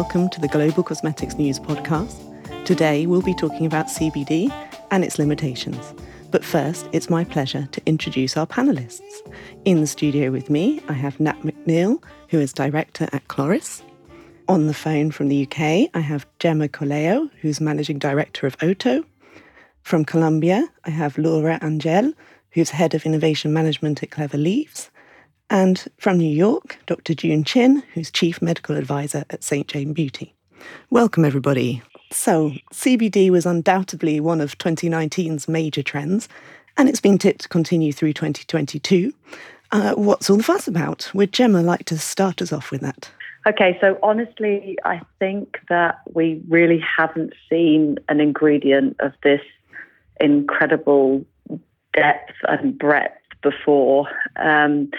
Welcome to the Global Cosmetics News Podcast. Today, we'll be talking about CBD and its limitations. But first, it's my pleasure to introduce our panelists. In the studio with me, I have Nat McNeill, who is director at Kloris. On the phone from the UK, I have Gemma Colao, who's managing director of Oto. From Colombia, I have Laura Angel, who's head of innovation management at Clever Leaves. And from New York, Dr. June Chin, who's chief medical advisor at St. Jane Beauty. Welcome, everybody. So, CBD was undoubtedly one of 2019's major trends, and it's been tipped to continue through 2022. Uh, what's all the fuss about? Would Gemma like to start us off with that? Okay, so honestly, I think that we really haven't seen an ingredient of this incredible depth and breadth before. Um,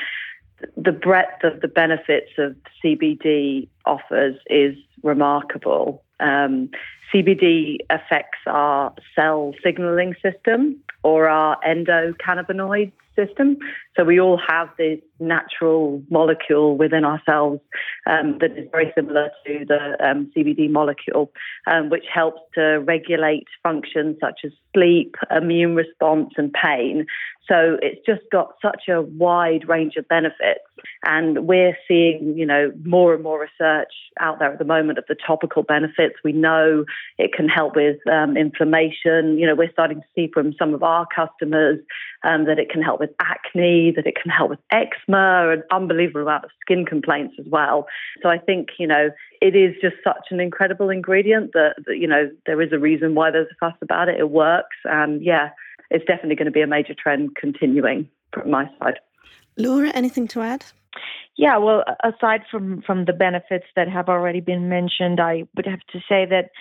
the breadth of the benefits of CBD offers is remarkable. Um, CBD affects our cell signaling system or our endocannabinoid system. So we all have this natural molecule within ourselves um, that is very similar to the um, CBD molecule, um, which helps to regulate functions such as sleep, immune response, and pain. So it's just got such a wide range of benefits. And we're seeing, you know, more and more research out there at the moment of the topical benefits. We know it can help with um, inflammation. You know, we're starting to see from some of our customers um, that it can help with acne, that it can help with eczema, and unbelievable amount of skin complaints as well. So I think, you know, it is just such an incredible ingredient that, that you know, there is a reason why there's a fuss about it. It works. And yeah, it's definitely going to be a major trend continuing from my side. Laura, anything to add? Yeah, well, aside from from the benefits that have already been mentioned, I would have to say that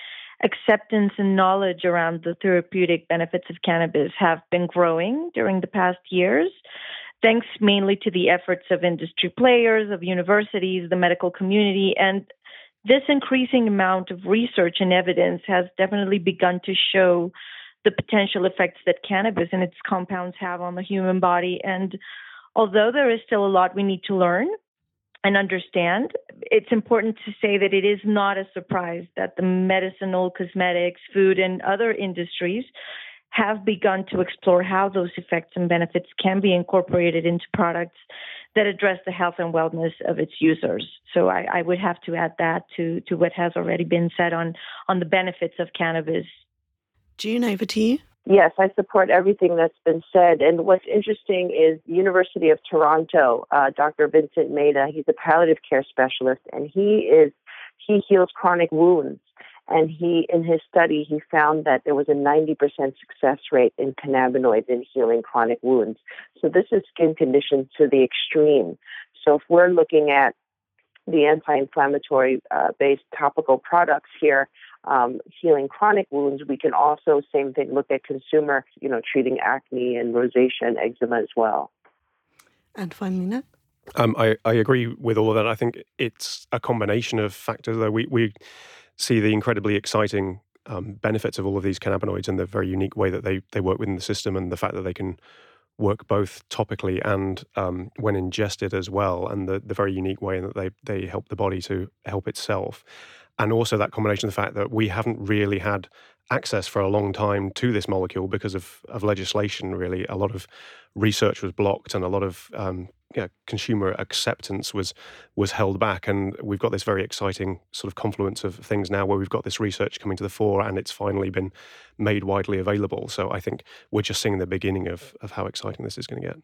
acceptance and knowledge around the therapeutic benefits of cannabis have been growing during the past years, thanks mainly to the efforts of industry players, of universities, the medical community, and this increasing amount of research and evidence has definitely begun to show the potential effects that cannabis and its compounds have on the human body. And although there is still a lot we need to learn and understand, it's important to say that it is not a surprise that the medicinal, cosmetics, food, and other industries have begun to explore how those effects and benefits can be incorporated into products that address the health and wellness of its users. So I, I, would have to add that to, to what has already been said on, on the benefits of cannabis June, over to you. Yes, I support everything that's been said. And what's interesting is University of Toronto, uh, Dr. Vincent Maida, he's a palliative care specialist, and he is he heals chronic wounds. And he, in his study, he found that there was a 90% success rate in cannabinoids in healing chronic wounds. So this is skin conditions to the extreme. So if we're looking at the anti-inflammatory uh, based topical products here, um, healing chronic wounds, we can also, same thing, look at consumer, you know, treating acne and rosacea and eczema as well. And finally, Nat? Um, I, I agree with all of that. I think it's a combination of factors, though. We, we see the incredibly exciting um, benefits of all of these cannabinoids and the very unique way that they, they work within the system and the fact that they can work both topically and um, when ingested as well, and the, the very unique way that they, they help the body to help itself. And also that combination of the fact that we haven't really had access for a long time to this molecule because of, of legislation really. A lot of research was blocked and a lot of um, you know, consumer acceptance was was held back. And we've got this very exciting sort of confluence of things now where we've got this research coming to the fore and it's finally been made widely available. So i think we're just seeing the beginning of, of how exciting this is going to get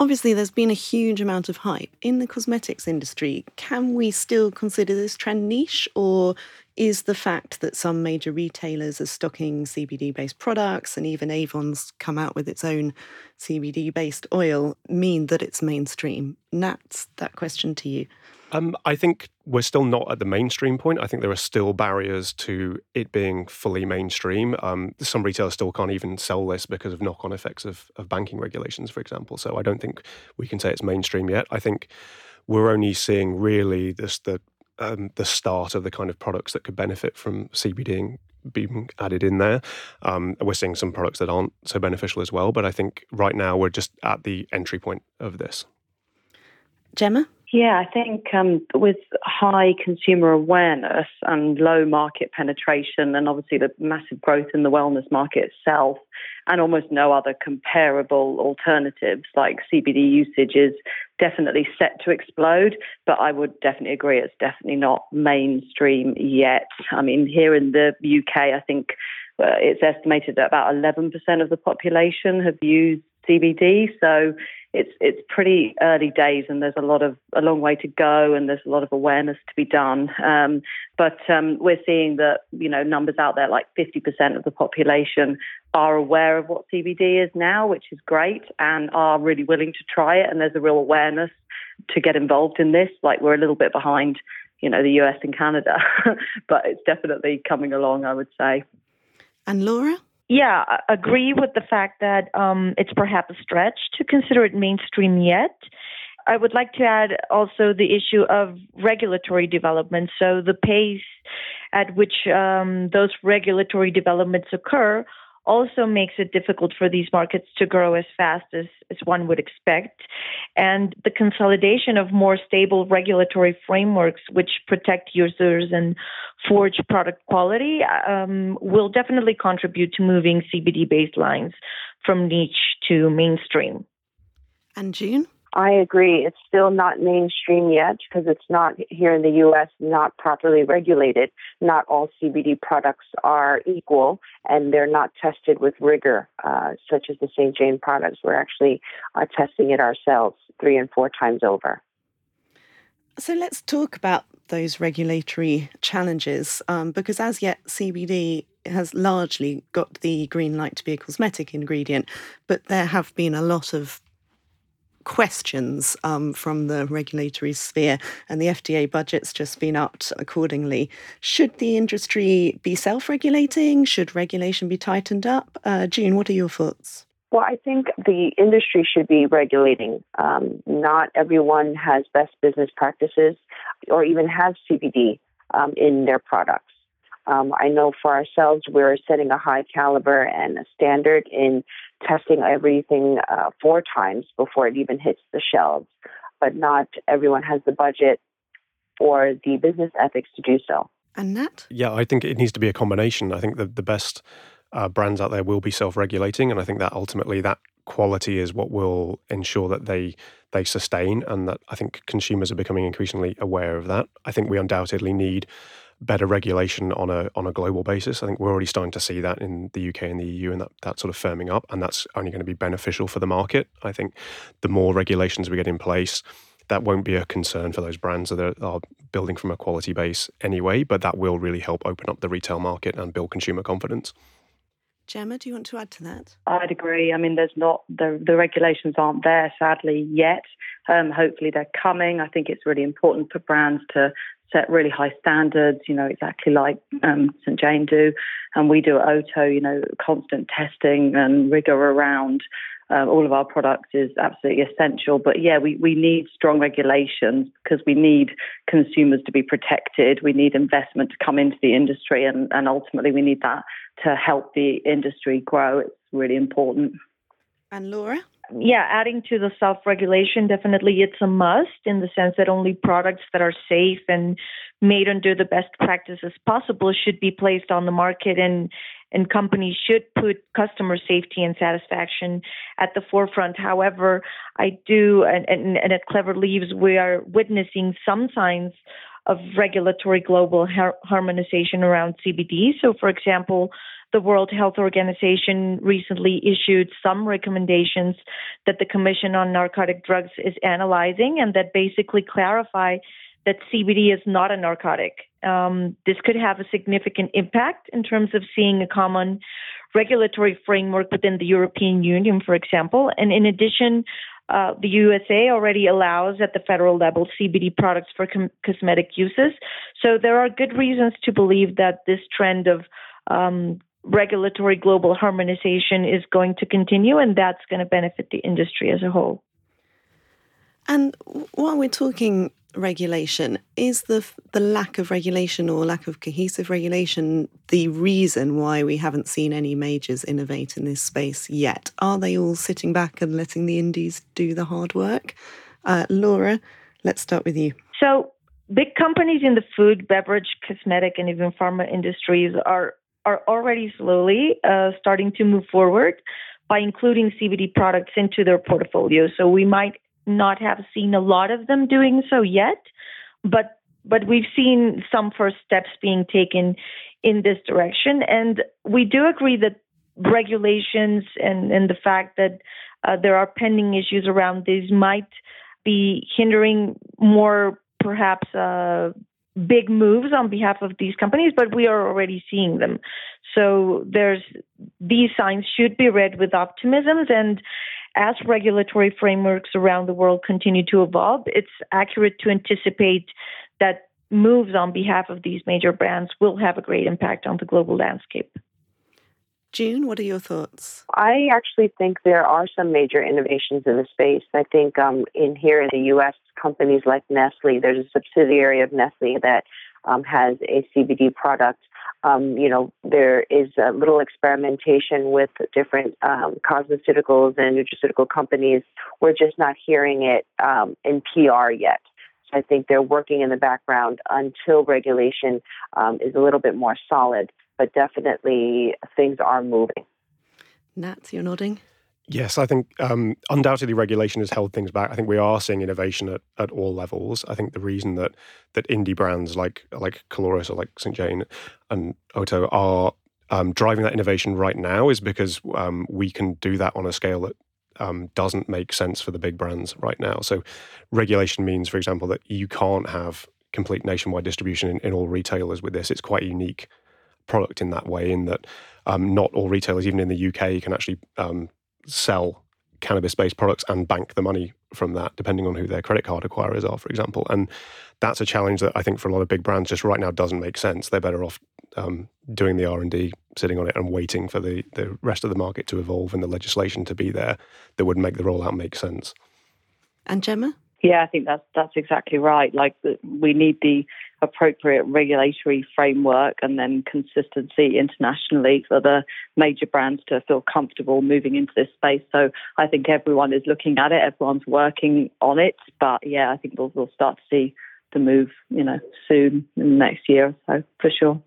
Obviously, there's been a huge amount of hype in the cosmetics industry. Can we still consider this trend niche, or is the fact that some major retailers are stocking CBD based products and even Avon's come out with its own CBD based oil mean that it's mainstream? Nats, that question to you. Um, I think we're still not at the mainstream point. I think there are still barriers to it being fully mainstream. Um, some retailers still can't even sell this because of knock on effects of, of banking regulations, for example. So I don't think we can say it's mainstream yet. I think we're only seeing really this the um, the start of the kind of products that could benefit from CBD being added in there. Um, we're seeing some products that aren't so beneficial as well, but I think right now we're just at the entry point of this. Gemma? Yeah, I think um, with high consumer awareness and low market penetration, and obviously the massive growth in the wellness market itself, and almost no other comparable alternatives like CBD usage is definitely set to explode. But I would definitely agree it's definitely not mainstream yet. I mean, here in the UK, I think uh, it's estimated that about 11% of the population have used CBD. So it's it's pretty early days, and there's a lot of a long way to go, and there's a lot of awareness to be done. Um, but um, we're seeing that you know numbers out there like 50% of the population are aware of what CBD is now, which is great, and are really willing to try it. And there's a real awareness to get involved in this. Like we're a little bit behind, you know, the US and Canada, but it's definitely coming along. I would say. And Laura. Yeah, I agree with the fact that um, it's perhaps a stretch to consider it mainstream yet. I would like to add also the issue of regulatory development. So the pace at which um, those regulatory developments occur also makes it difficult for these markets to grow as fast as, as one would expect. And the consolidation of more stable regulatory frameworks which protect users and forge product quality um, will definitely contribute to moving CBD baselines from niche to mainstream. And June? I agree. It's still not mainstream yet because it's not here in the U.S. not properly regulated. Not all CBD products are equal, and they're not tested with rigor, uh, such as the St. Jane products. We're actually uh, testing it ourselves three and four times over. So let's talk about those regulatory challenges, um, because as yet CBD has largely got the green light to be a cosmetic ingredient, but there have been a lot of questions um, from the regulatory sphere, and the FDA budget's just been upped accordingly. Should the industry be self regulating? Should regulation be tightened up? Uh, June, what are your thoughts? Well, I think the industry should be regulating. Um, not everyone has best business practices or even has CBD um, in their products. Um, I know for ourselves, we're setting a high caliber and a standard in testing everything uh, four times before it even hits the shelves. But not everyone has the budget or the business ethics to do so. And that? Yeah, I think it needs to be a combination. I think the, the best uh, brands out there will be self-regulating, and I think that ultimately that quality is what will ensure that they they sustain, and that I think consumers are becoming increasingly aware of that. I think we undoubtedly need better regulation on a on a global basis. I think we're already starting to see that in the UK and the EU, and that that sort of firming up, and that's only going to be beneficial for the market. I think the more regulations we get in place, that won't be a concern for those brands that are building from a quality base anyway, but that will really help open up the retail market and build consumer confidence. Gemma, do you want to add to that? I'd agree. I mean, there's not the the regulations aren't there sadly yet. Um, hopefully, they're coming. I think it's really important for brands to set really high standards, you know, exactly like um, St. Jane do. And we do at Oto, you know, constant testing and rigor around uh, all of our products is absolutely essential. But yeah, we, we need strong regulations because we need consumers to be protected. We need investment to come into the industry, and, and ultimately, we need that to help the industry grow. It's really important. And Laura? Yeah, adding to the self regulation, definitely it's a must in the sense that only products that are safe and made under the best practices possible should be placed on the market and and companies should put customer safety and satisfaction at the forefront. However, I do, and, and, and at Clever Leaves, we are witnessing some signs of regulatory global har- harmonization around CBD. So, for example, the World Health Organization recently issued some recommendations that the Commission on Narcotic Drugs is analyzing and that basically clarify that CBD is not a narcotic. Um, this could have a significant impact in terms of seeing a common regulatory framework within the European Union, for example. And in addition, uh, the USA already allows at the federal level CBD products for com- cosmetic uses. So there are good reasons to believe that this trend of um, regulatory global harmonization is going to continue, and that's going to benefit the industry as a whole. And while we're talking regulation, is the the lack of regulation or lack of cohesive regulation the reason why we haven't seen any majors innovate in this space yet? Are they all sitting back and letting the indies do the hard work? Uh, Laura, let's start with you. So big companies in the food, beverage, cosmetic, and even pharma industries are are already slowly uh, starting to move forward by including CBD products into their portfolio. So we might not have seen a lot of them doing so yet, but but we've seen some first steps being taken in this direction, and we do agree that regulations and and the fact that uh, there are pending issues around these might be hindering more perhaps uh, big moves on behalf of these companies, but we are already seeing them. So there's these signs should be read with optimism and as regulatory frameworks around the world continue to evolve, it's accurate to anticipate that moves on behalf of these major brands will have a great impact on the global landscape. June, what are your thoughts? I actually think there are some major innovations in the space. I think um, in here in the U.S., companies like Nestle, there's a subsidiary of Nestle that um, has a CBD product. Um, you know, there is a little experimentation with different um, cosmeceuticals and nutraceutical companies. We're just not hearing it um, in PR yet. I think they're working in the background until regulation um, is a little bit more solid but definitely things are moving. Nat, you're nodding. Yes, I think um, undoubtedly regulation has held things back. I think we are seeing innovation at, at all levels. I think the reason that that indie brands like like Kloris or like St Jane and Oto are um, driving that innovation right now is because um, we can do that on a scale that um, doesn't make sense for the big brands right now. So, regulation means, for example, that you can't have complete nationwide distribution in, in all retailers with this. It's quite unique product in that way, in that um, not all retailers, even in the UK, can actually um, sell cannabis based products and bank the money from that, depending on who their credit card acquirers are, for example. And that's a challenge that I think for a lot of big brands just right now doesn't make sense. They're better off um, doing the R and D, sitting on it, and waiting for the the rest of the market to evolve and the legislation to be there that would make the rollout make sense. And Gemma. Yeah, I think that's that's exactly right. Like we need the appropriate regulatory framework and then consistency internationally for the major brands to feel comfortable moving into this space. So I think everyone is looking at it, everyone's working on it. But yeah, I think we'll, we'll start to see the move, you know, soon in the next year or so for sure.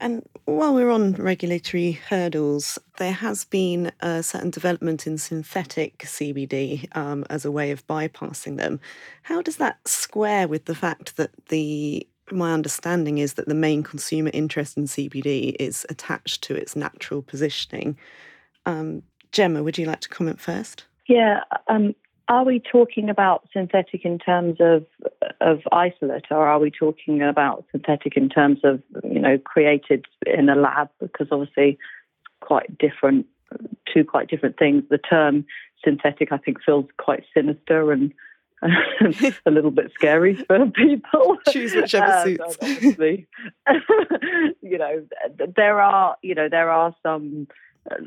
And while we're on regulatory hurdles, there has been a certain development in synthetic CBD um, as a way of bypassing them. How does that square with the fact that the my understanding is that the main consumer interest in CBD is attached to its natural positioning? Um, Gemma, would you like to comment first? Yeah, um, are we talking about synthetic in terms of of isolate, or are we talking about synthetic in terms of you know created in a lab? Because obviously, quite different, two quite different things. The term synthetic, I think, feels quite sinister and a little bit scary for people. Choose whichever um, suits. You know, there are you know there are some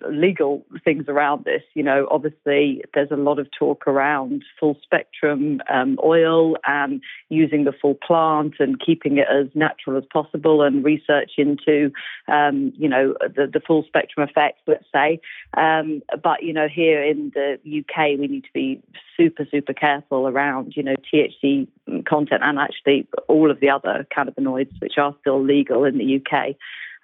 legal things around this. You know, obviously there's a lot of talk around full spectrum um, oil and using the full plant and keeping it as natural as possible and research into, um, you know, the, the full spectrum effects, let's say. Um, but, you know, here in the UK, we need to be super, super careful around, you know, THC content and actually all of the other cannabinoids, which are still legal in the UK.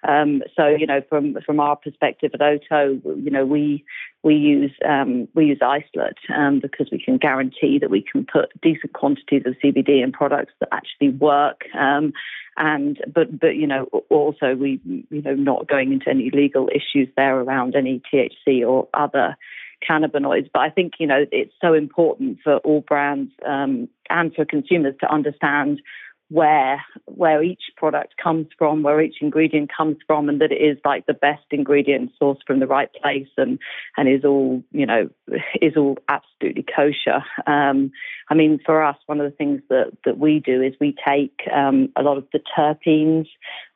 Um, so you know, from from our perspective at Oto, you know, we we use um, we use isolate um, because we can guarantee that we can put decent quantities of CBD in products that actually work. Um, and but but you know also we you know not going into any legal issues there around any THC or other cannabinoids. But I think you know it's so important for all brands um, and for consumers to understand where where each product comes from, where each ingredient comes from, and that it is like the best ingredient sourced from the right place and and is all you know is all absolutely kosher. Um, I mean, for us, one of the things that that we do is we take um, a lot of the terpenes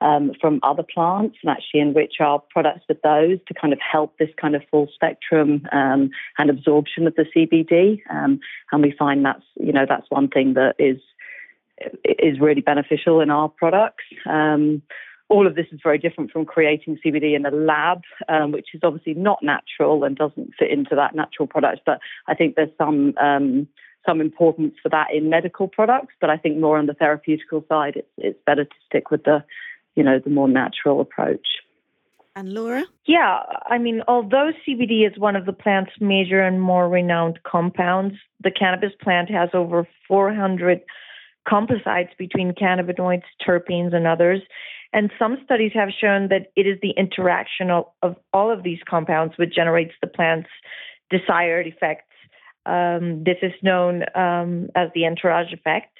um, from other plants and actually enrich our products with those to kind of help this kind of full spectrum um, and absorption of the CBD. Um, and we find that's you know that's one thing that is is really beneficial in our products. Um, all of this is very different from creating CBD in a lab, um, which is obviously not natural and doesn't fit into that natural product. But I think there's some um, some importance for that in medical products, but I think more on the therapeutical side, it's it's better to stick with the, you know, the more natural approach. And Laura? Yeah, I mean, although CBD is one of the plant's major and more renowned compounds, the cannabis plant has over 400 composites between cannabinoids, terpenes, and others. And some studies have shown that it is the interaction of, of all of these compounds which generates the plant's desired effects. Um, this is known um, as the entourage effect.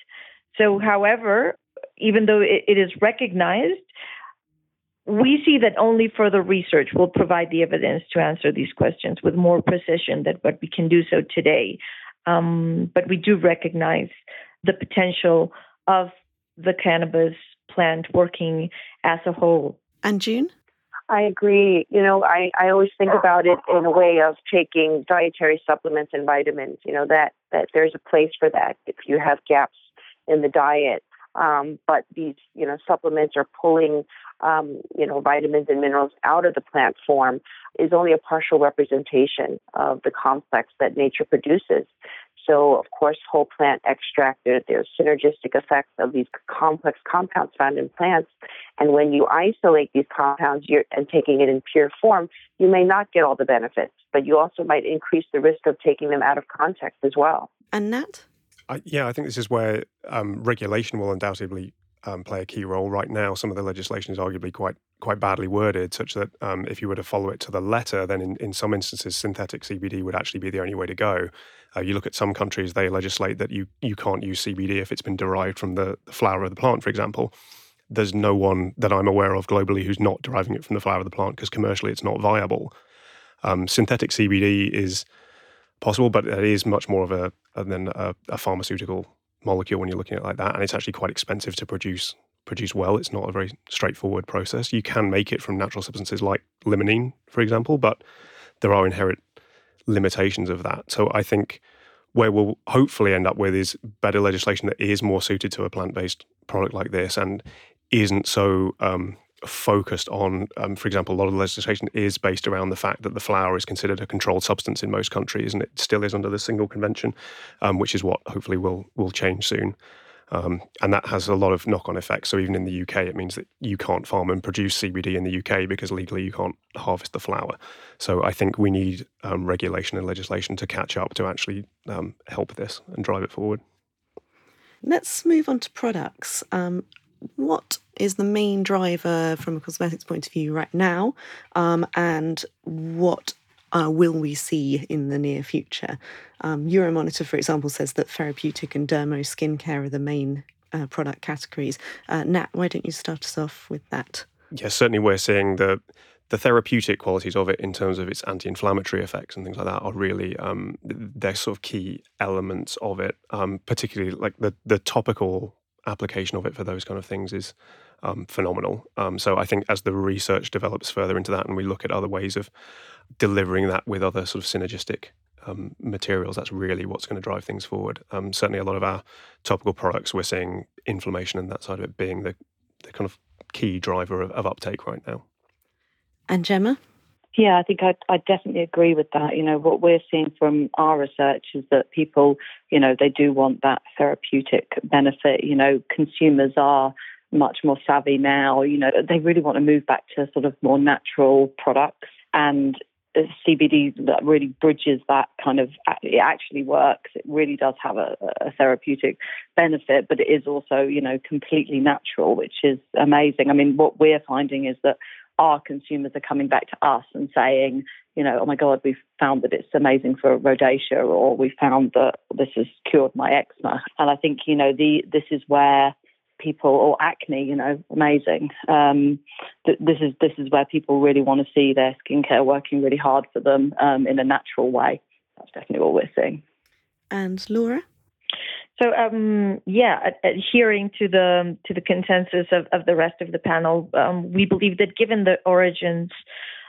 So, however, even though it, it is recognized, we see that only further research will provide the evidence to answer these questions with more precision than what we can do so today. Um, but we do recognize the potential of the cannabis plant working as a whole. And June? I agree. You know, I, I always think about it in a way of taking dietary supplements and vitamins, you know, that, that there's a place for that if you have gaps in the diet. Um, but these, you know, supplements are pulling, um, you know, vitamins and minerals out of the plant form is only a partial representation of the complex that nature produces. So, of course, whole plant extract, there's synergistic effects of these complex compounds found in plants. And when you isolate these compounds and taking it in pure form, you may not get all the benefits, but you also might increase the risk of taking them out of context as well. And Nat? I, yeah, I think this is where um, regulation will undoubtedly um, play a key role. Right now, some of the legislation is arguably quite quite badly worded, such that um, if you were to follow it to the letter, then in, in some instances, synthetic CBD would actually be the only way to go. Uh, you look at some countries, they legislate that you, you can't use CBD if it's been derived from the, the flower of the plant, for example. There's no one that I'm aware of globally who's not deriving it from the flower of the plant because commercially it's not viable. Um, synthetic CBD is possible, but it is much more of a than a, a pharmaceutical molecule when you're looking at it like that, and it's actually quite expensive to produce produce well. It's not a very straightforward process. You can make it from natural substances like limonene, for example, but there are inherent limitations of that. So I think where we'll hopefully end up with is better legislation that is more suited to a plant based product like this and isn't so um, focused on, um, for example, a lot of the legislation is based around the fact that the flower is considered a controlled substance in most countries, and it still is under the single convention, um, which is what hopefully will will change soon. Um, and that has a lot of knock on effects. So, even in the UK, it means that you can't farm and produce CBD in the UK because legally you can't harvest the flower. So, I think we need um, regulation and legislation to catch up to actually um, help this and drive it forward. Let's move on to products. Um, what is the main driver from a cosmetics point of view right now, um, and what uh, will we see in the near future? Um, Euromonitor, for example, says that therapeutic and dermo skincare are the main uh, product categories. Uh, Nat, why don't you start us off with that? Yes, certainly we're seeing the the therapeutic qualities of it in terms of its anti-inflammatory effects and things like that are really um, they're sort of key elements of it. Um, particularly like the the topical application of it for those kind of things is um, phenomenal. Um, so I think as the research develops further into that, and we look at other ways of delivering that with other sort of synergistic um, materials, that's really what's going to drive things forward. Um, certainly, a lot of our topical products, we're seeing inflammation and that side of it being the, the kind of key driver of, of uptake right now. And Gemma? Yeah, I think I, I definitely agree with that. You know, what we're seeing from our research is that people, you know, they do want that therapeutic benefit. You know, consumers are much more savvy now. You know, they really want to move back to sort of more natural products. And CBD that really bridges that kind of it actually works. It really does have a, a, therapeutic benefit, but it is also you know completely natural, which is amazing. I mean, what we're finding is that our consumers are coming back to us and saying, you know, oh my God, we've found that it's amazing for rosacea, or we found that this has cured my eczema. And I think you know the this is where people or acne, you know, amazing. Um, th- this is this is where people really want to see their skincare working really hard for them um, in a natural way. That's definitely what we're seeing. And Laura. So um, yeah, adhering to the to the consensus of, of the rest of the panel, um, we believe that given the origins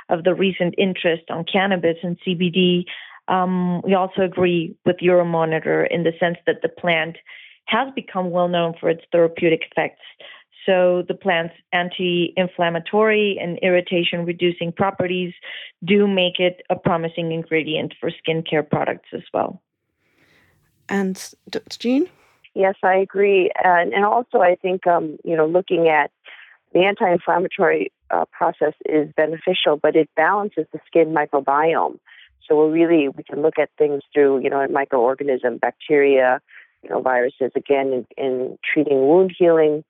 of the recent interest on cannabis and CBD, um, we also agree with Euromonitor in the sense that the plant has become well known for its therapeutic effects. So the plant's anti-inflammatory and irritation-reducing properties do make it a promising ingredient for skincare products as well. And Dr. June? Yes, I agree. And, and also, I think, um, you know, looking at the anti inflammatory uh, process is beneficial, but it balances the skin microbiome. So we're really, we can look at things through, you know, microorganism, bacteria, you know, viruses, again, in, in treating wound healing,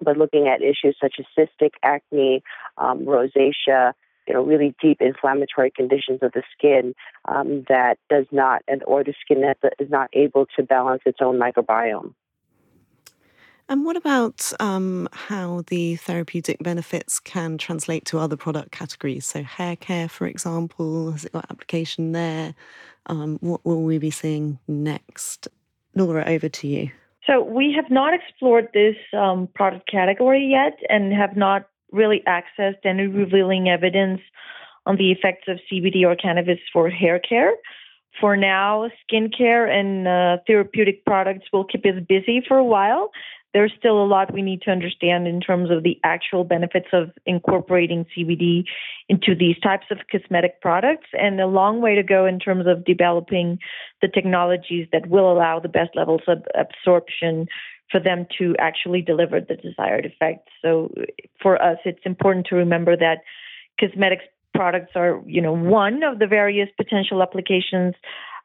but looking at issues such as cystic acne, um, rosacea, you know, really deep inflammatory conditions of the skin um, that does not, and or the skin that is not able to balance its own microbiome. And what about um, how the therapeutic benefits can translate to other product categories? So, hair care, for example, has it got application there? Um, what will we be seeing next? Nora, over to you. So, we have not explored this um, product category yet and have not really accessed any revealing evidence on the effects of CBD or cannabis for hair care. For now, skincare and uh, therapeutic products will keep us busy for a while there's still a lot we need to understand in terms of the actual benefits of incorporating CBD into these types of cosmetic products, and a long way to go in terms of developing the technologies that will allow the best levels of absorption for them to actually deliver the desired effect. So, for us, it's important to remember that cosmetics products are, you know, one of the various potential applications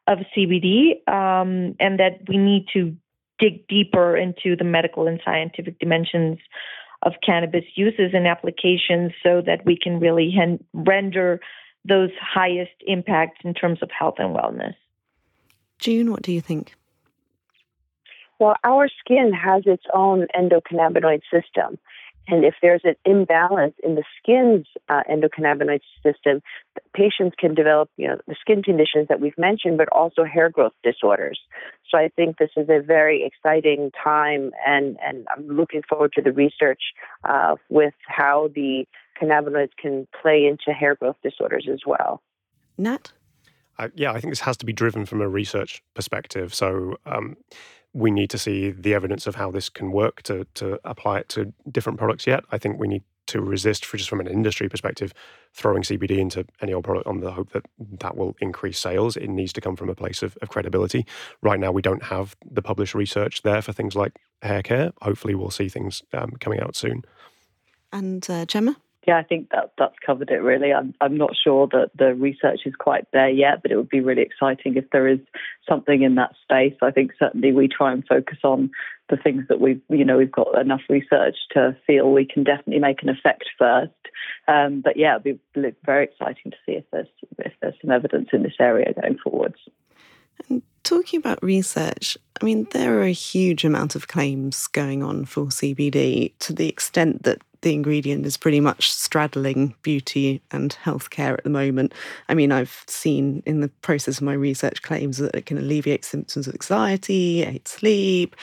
of CBD, um, and that we need to dig deeper into the medical and scientific dimensions of cannabis uses and applications so that we can really hen- render those highest impacts in terms of health and wellness. June, what do you think? Well, our skin has its own endocannabinoid system. And if there's an imbalance in the skin's uh, endocannabinoid system, patients can develop, you know, the skin conditions that we've mentioned, but also hair growth disorders. So I think this is a very exciting time, and, and I'm looking forward to the research uh, with how the cannabinoids can play into hair growth disorders as well. Nat? Uh, yeah, I think this has to be driven from a research perspective. So, um, we need to see the evidence of how this can work to to apply it to different products yet. I think we need to resist, for just from an industry perspective, throwing CBD into any old product on the hope that that will increase sales. It needs to come from a place of, of credibility. Right now, we don't have the published research there for things like hair care. Hopefully, we'll see things um, coming out soon. And uh, Gemma? Yeah, I think that that's covered it really. I'm I'm not sure that the research is quite there yet, but it would be really exciting if there is something in that space. I think certainly we try and focus on the things that we've you know we've got enough research to feel we can definitely make an effect first. Um, but yeah, it'd be very exciting to see if there's if there's some evidence in this area going forwards. And talking about research, I mean, there are a huge amount of claims going on for CBD to the extent that the ingredient is pretty much straddling beauty and healthcare at the moment. I mean, I've seen in the process of my research claims that it can alleviate symptoms of anxiety, aid sleep,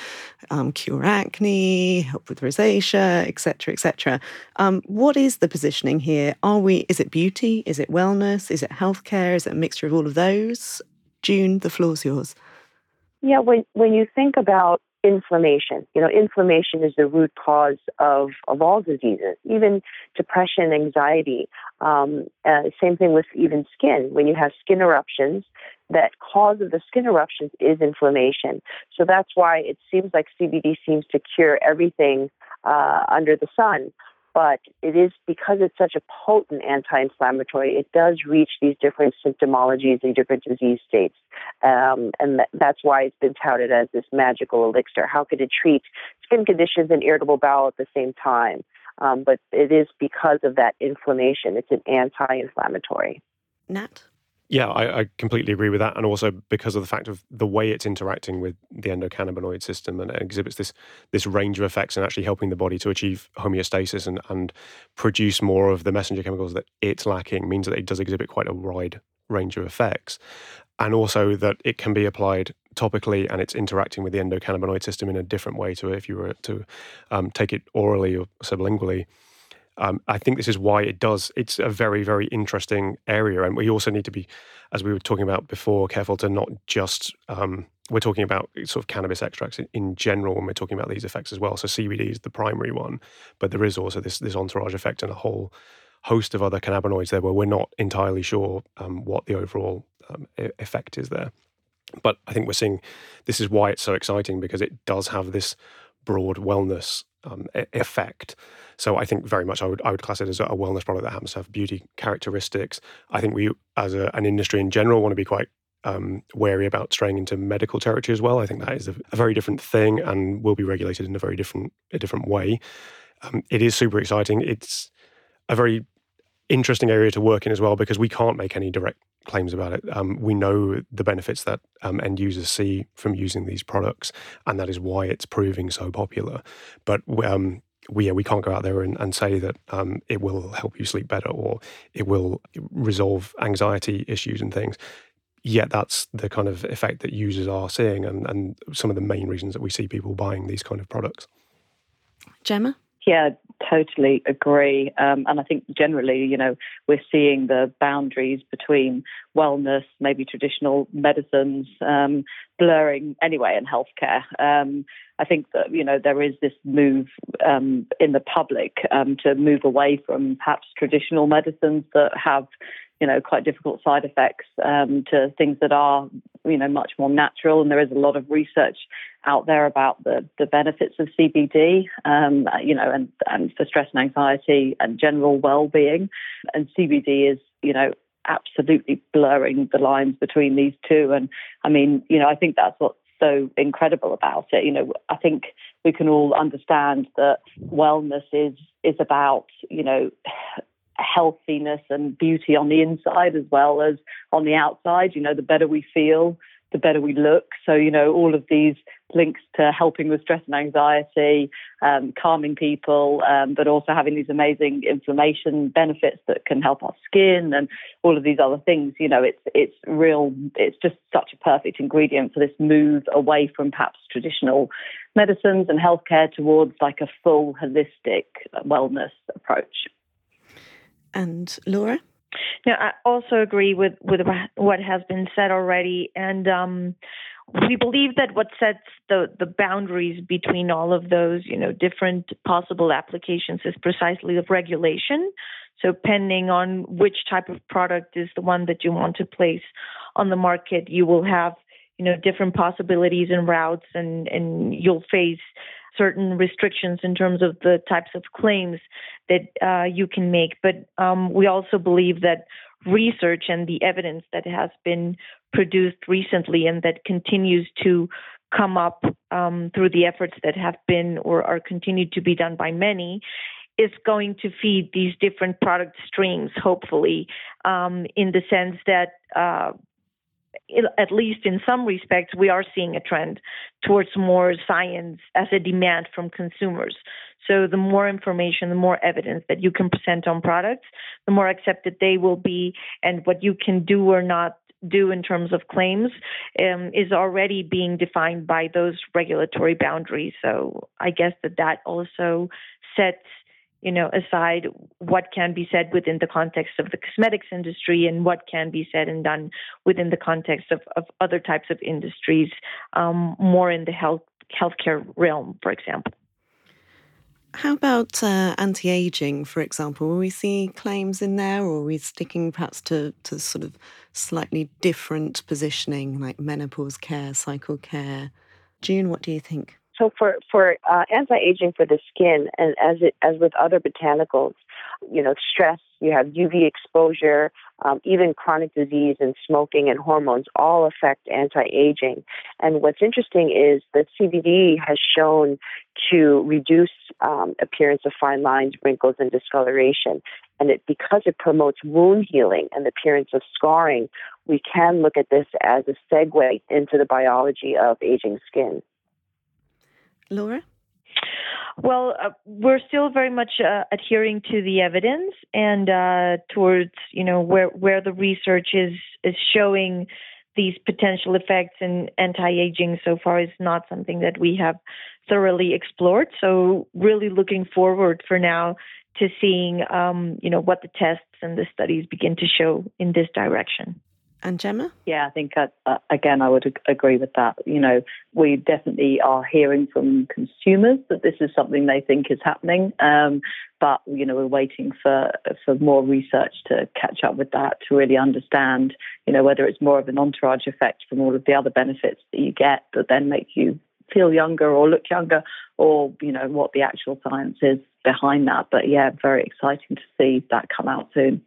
um, cure acne, help with rosacea, etc., etc. Um, what is the positioning here? Are we? Is it beauty? Is it wellness? Is it healthcare? Is it a mixture of all of those? June, the floor's yours. Yeah, when when you think about inflammation. You know, inflammation is the root cause of, of all diseases, even depression, anxiety. Um, uh, same thing with even skin. When you have skin eruptions, that cause of the skin eruptions is inflammation. So that's why it seems like CBD seems to cure everything uh, under the sun but it is because it's such a potent anti-inflammatory. It does reach these different symptomologies and different disease states, um, and th- that's why it's been touted as this magical elixir. How could it treat skin conditions and irritable bowel at the same time? Um, but it is because of that inflammation. It's an anti-inflammatory. Nat. Yeah, I, I, completely agree with that, and also because of the fact of the way it's interacting with the endocannabinoid system, and it exhibits this this range of effects and actually helping the body to achieve homeostasis and and produce more of the messenger chemicals that it's lacking means that it does exhibit quite a wide range of effects, and also that it can be applied topically and it's interacting with the endocannabinoid system in a different way to if you were to um, take it orally or sublingually. Um, I think this is why it does. It's a very, very interesting area, and we also need to be, as we were talking about before, careful to not just. Um, we're talking about sort of cannabis extracts in general when we're talking about these effects as well. So CBD is the primary one, but there is also this this entourage effect and a whole host of other cannabinoids there where we're not entirely sure um, what the overall um, effect is there. But I think we're seeing this is why it's so exciting because it does have this broad wellness um, effect. So I think very much I would I would class it as a wellness product that happens to have beauty characteristics. I think we, as a, an industry in general, want to be quite um, wary about straying into medical territory as well. I think that is a, a, very different thing and will be regulated in a very different a different way. Um, it is super exciting. It's a very interesting area to work in as well because we can't make any direct claims about it. Um, we know the benefits that um, end users see from using these products, and that is why it's proving so popular. But um, we yeah, we can't go out there and, and say that um, it will help you sleep better or it will resolve anxiety issues and things. Yet that's the kind of effect that users are seeing, and, and some of the main reasons that we see people buying these kind of products. Gemma? Yeah, totally agree. Um, and I think generally, you know, we're seeing the boundaries between wellness, maybe traditional medicines, um, blurring anyway in healthcare. Um, I think that, you know, there is this move um, in the public um, to move away from perhaps traditional medicines that have you know, quite difficult side effects um, to things that are, you know, much more natural. And there is a lot of research out there about the, the benefits of CBD, um, you know, and, and for stress and anxiety and general well-being. And CBD is, you know, absolutely blurring the lines between these two. And I mean, you know, I think that's what's so incredible about it. You know, I think we can all understand that wellness is is about, you know, healthiness and beauty on the inside as well as on the outside. You know, the better we feel, the better we look. So, you know, all of these links to helping with stress and anxiety, um, calming people, um, but also having these amazing inflammation benefits that can help our skin and all of these other things. You know, it's it's real. It's just such a perfect ingredient for this move away from perhaps traditional medicines and healthcare towards like a full holistic wellness approach. And Laura? No, I also agree with, with what has been said already. And um, we believe that what sets the, the boundaries between all of those, you know, different possible applications is precisely the regulation. So, depending on which type of product is the one that you want to place on the market, you will have, you know, different possibilities and routes, and and you'll face certain restrictions in terms of the types of claims that uh, you can make. But um, we also believe that research and the evidence that has been produced recently and that continues to come up um, through the efforts that have been or are continued to be done by many is going to feed these different product streams, hopefully, um, in the sense that uh, at least in some respects, we are seeing a trend towards more science as a demand from consumers. So the more information, the more evidence that you can present on products, the more accepted they will be, and what you can do or not do in terms of claims um, is already being defined by those regulatory boundaries. So I guess that that also sets you know, aside what can be said within the context of the cosmetics industry and what can be said and done within the context of, of other types of industries, um, more in the health healthcare realm, for example. How about uh, anti-aging, for example? Will we see claims in there, or are we sticking perhaps to, to sort of slightly different positioning, like menopause care, cycle care? June, what do you think? So for for uh, anti-aging for the skin, and as it as with other botanicals, you know, stress, you have UV exposure, um, even chronic disease and smoking and hormones all affect anti-aging. And what's interesting is that CBD has shown to reduce um, appearance of fine lines, wrinkles, and discoloration. And it because it promotes wound healing and the appearance of scarring, we can look at this as a segue into the biology of aging skin. Laura? Well, uh, we're still very much uh, adhering to the evidence and uh, towards you know where where the research is is showing these potential effects in anti-aging so far is not something that we have thoroughly explored. So really looking forward for now to seeing um, you know what the tests and the studies begin to show in this direction. And Gemma? Yeah, I think uh, uh, again I would agree with that. You know, we definitely are hearing from consumers that this is something they think is happening, um, but you know we're waiting for for more research to catch up with that to really understand. You know whether it's more of an entourage effect from all of the other benefits that you get that then make you feel younger or look younger, or you know what the actual science is behind that. But yeah, very exciting to see that come out soon.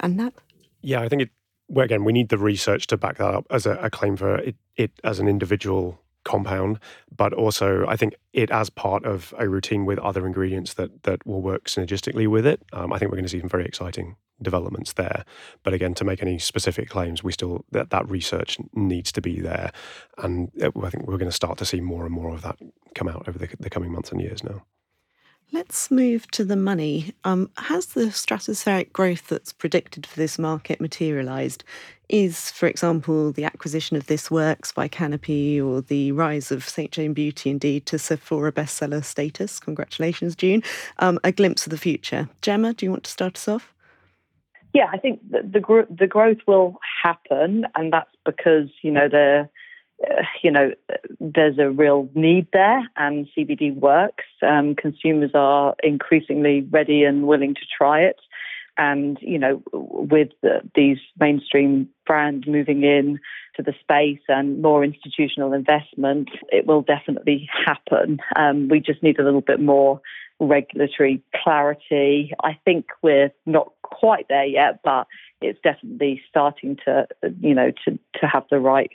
And that. Yeah, I think it well, again, we need the research to back that up as a, a claim for it, it as an individual compound, but also I think it as part of a routine with other ingredients that that will work synergistically with it. Um, I think we're going to see some very exciting developments there. But again, to make any specific claims, we still that that research needs to be there, and uh, I think we're going to start to see more and more of that come out over the, the coming months and years now. Let's move to the money. Um, has the stratospheric growth that's predicted for this market materialised? Is, for example, the acquisition of This Works by Canopy or the rise of St. Jane Beauty indeed to Sephora bestseller status? Congratulations, June. Um, a glimpse of the future. Gemma, do you want to start us off? Yeah, I think the the, the growth will happen, and that's because you know the uh, you know, there's a real need there, and CBD works. Um, consumers are increasingly ready and willing to try it. And you know, with the, these mainstream brands moving in to the space and more institutional investment, it will definitely happen. Um, we just need a little bit more regulatory clarity. I think we're not quite there yet, but it's definitely starting to, you know, to to have the right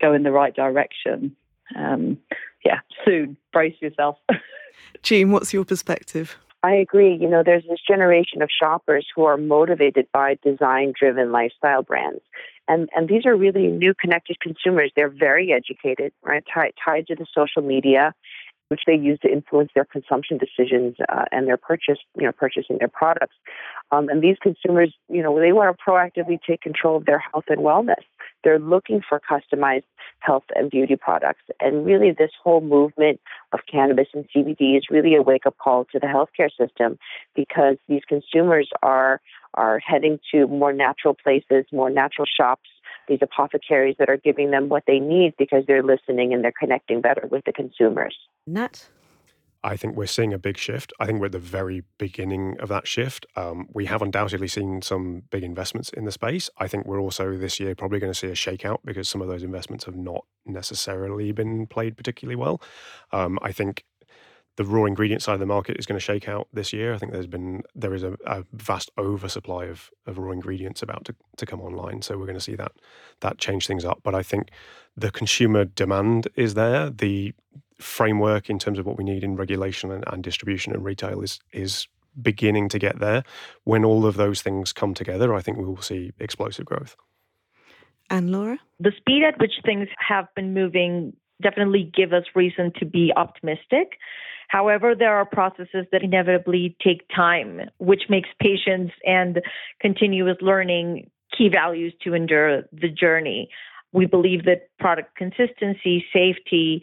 go in the right direction. Um, yeah, soon. Brace yourself. June, what's your perspective? I agree. You know, there's this generation of shoppers who are motivated by design driven lifestyle brands. And, and these are really new connected consumers. They're very educated, right? Tied, tied to the social media, which they use to influence their consumption decisions uh, and their purchase, you know, purchasing their products. Um, and these consumers, you know, they want to proactively take control of their health and wellness. They're looking for customized health and beauty products. And really, this whole movement of cannabis and CBD is really a wake up call to the healthcare system because these consumers are are heading to more natural places, more natural shops, these apothecaries that are giving them what they need because they're listening and they're connecting better with the consumers. Nat? I think we're seeing a big shift. I think we're at the very beginning of that shift. Um, we have undoubtedly seen some big investments in the space. I think we're also this year probably going to see a shakeout because some of those investments have not necessarily been played particularly well. Um, I think the raw ingredient side of the market is going to shake out this year. I think there's been there is a, a vast oversupply of, of raw ingredients about to, to come online. So we're going to see that that change things up. But I think the consumer demand is there. The framework in terms of what we need in regulation and, and distribution and retail is is beginning to get there. When all of those things come together, I think we will see explosive growth. And Laura? The speed at which things have been moving definitely give us reason to be optimistic. However, there are processes that inevitably take time, which makes patience and continuous learning key values to endure the journey. We believe that product consistency, safety,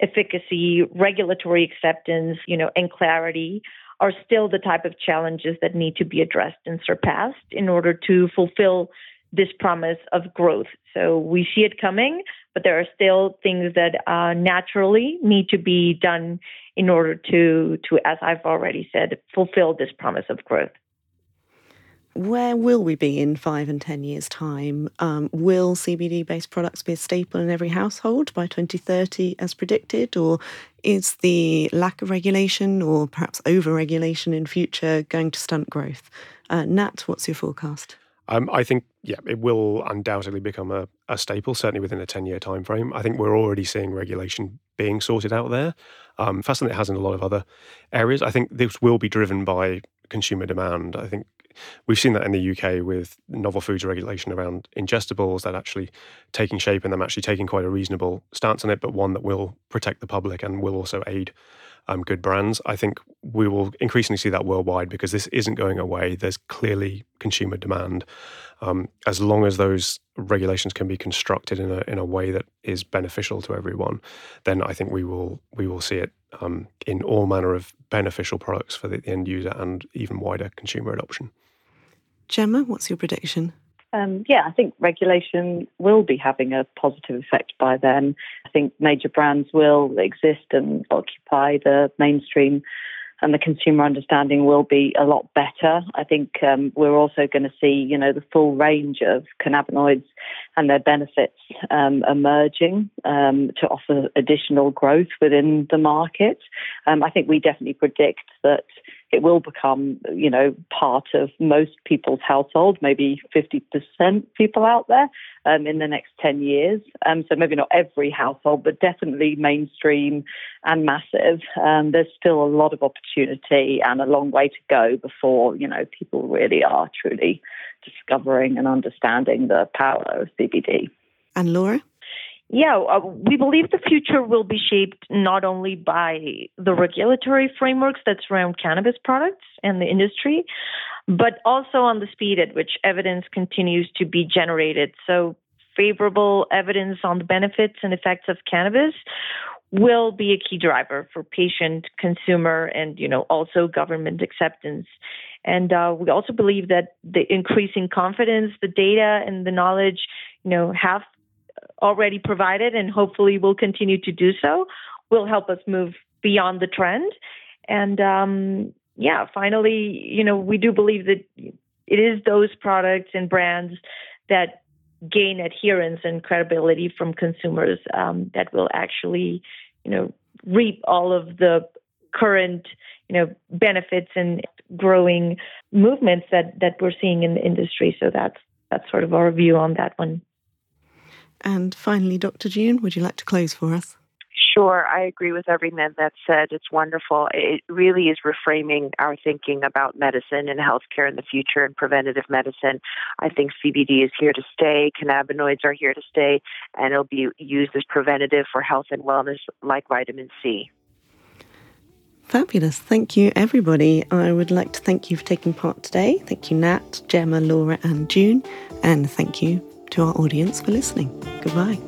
efficacy, regulatory acceptance, you know, and clarity are still the type of challenges that need to be addressed and surpassed in order to fulfill this promise of growth. So we see it coming, but there are still things that uh, naturally need to be done in order to, to, as I've already said, fulfill this promise of growth where will we be in five and 10 years' time? Um, will CBD based products be a staple in every household by 2030 as predicted? Or is the lack of regulation or perhaps over regulation in future going to stunt growth? Uh, Nat, what's your forecast? Um, I think, yeah, it will undoubtedly become a, a staple, certainly within a 10 year time frame. I think we're already seeing regulation being sorted out there, um, faster than it has in a lot of other areas. I think this will be driven by consumer demand. I think we've seen that in the UK with novel foods regulation around ingestibles that actually taking shape and them actually taking quite a reasonable stance on it, but one that will protect the public and will also aid um, good brands. I think we will increasingly see that worldwide because this isn't going away. There's clearly consumer demand. Um, as long as those regulations can be constructed in a in a way that is beneficial to everyone, then I think we will we will see it um, in all manner of beneficial products for the end user and even wider consumer adoption. Gemma, what's your prediction? Um, yeah, I think regulation will be having a positive effect by then. I think major brands will exist and occupy the mainstream and the consumer understanding will be a lot better. I think um, we're also going to see, you know, the full range of cannabinoids and their benefits um, emerging um, to offer additional growth within the market. Um, I think we definitely predict that it will become, you know, part of most people's household, maybe 50% people out there um, in the next 10 years. Um, so maybe not every household, but definitely mainstream and massive. Um, there's still a lot of opportunity and a long way to go before, you know, people really are truly discovering and understanding the power of CBD. And Laura? Yeah, uh, we believe the future will be shaped not only by the regulatory frameworks that surround cannabis products and the industry, but also on the speed at which evidence continues to be generated. So, favorable evidence on the benefits and effects of cannabis will be a key driver for patient, consumer, and you know also government acceptance. And uh, we also believe that the increasing confidence, the data, and the knowledge, you know, have already provided and hopefully will continue to do so will help us move beyond the trend. And um, yeah, finally, you know, we do believe that it is those products and brands that gain adherence and credibility from consumers um, that will actually, you know, reap all of the current, you know, benefits and growing movements that that we're seeing in the industry. So that's that's sort of our view on that one. And finally, Dr. June, would you like to close for us? Sure, I agree with everything that's said. It's wonderful. It really is reframing our thinking about medicine and healthcare in the future and preventative medicine. I think CBD is here to stay, cannabinoids are here to stay, and it'll be used as preventative for health and wellness like vitamin C. Fabulous. Thank you, everybody. I would like to thank you for taking part today. Thank you, Nat, Gemma, Laura, and June. And thank you to our audience for listening. Goodbye.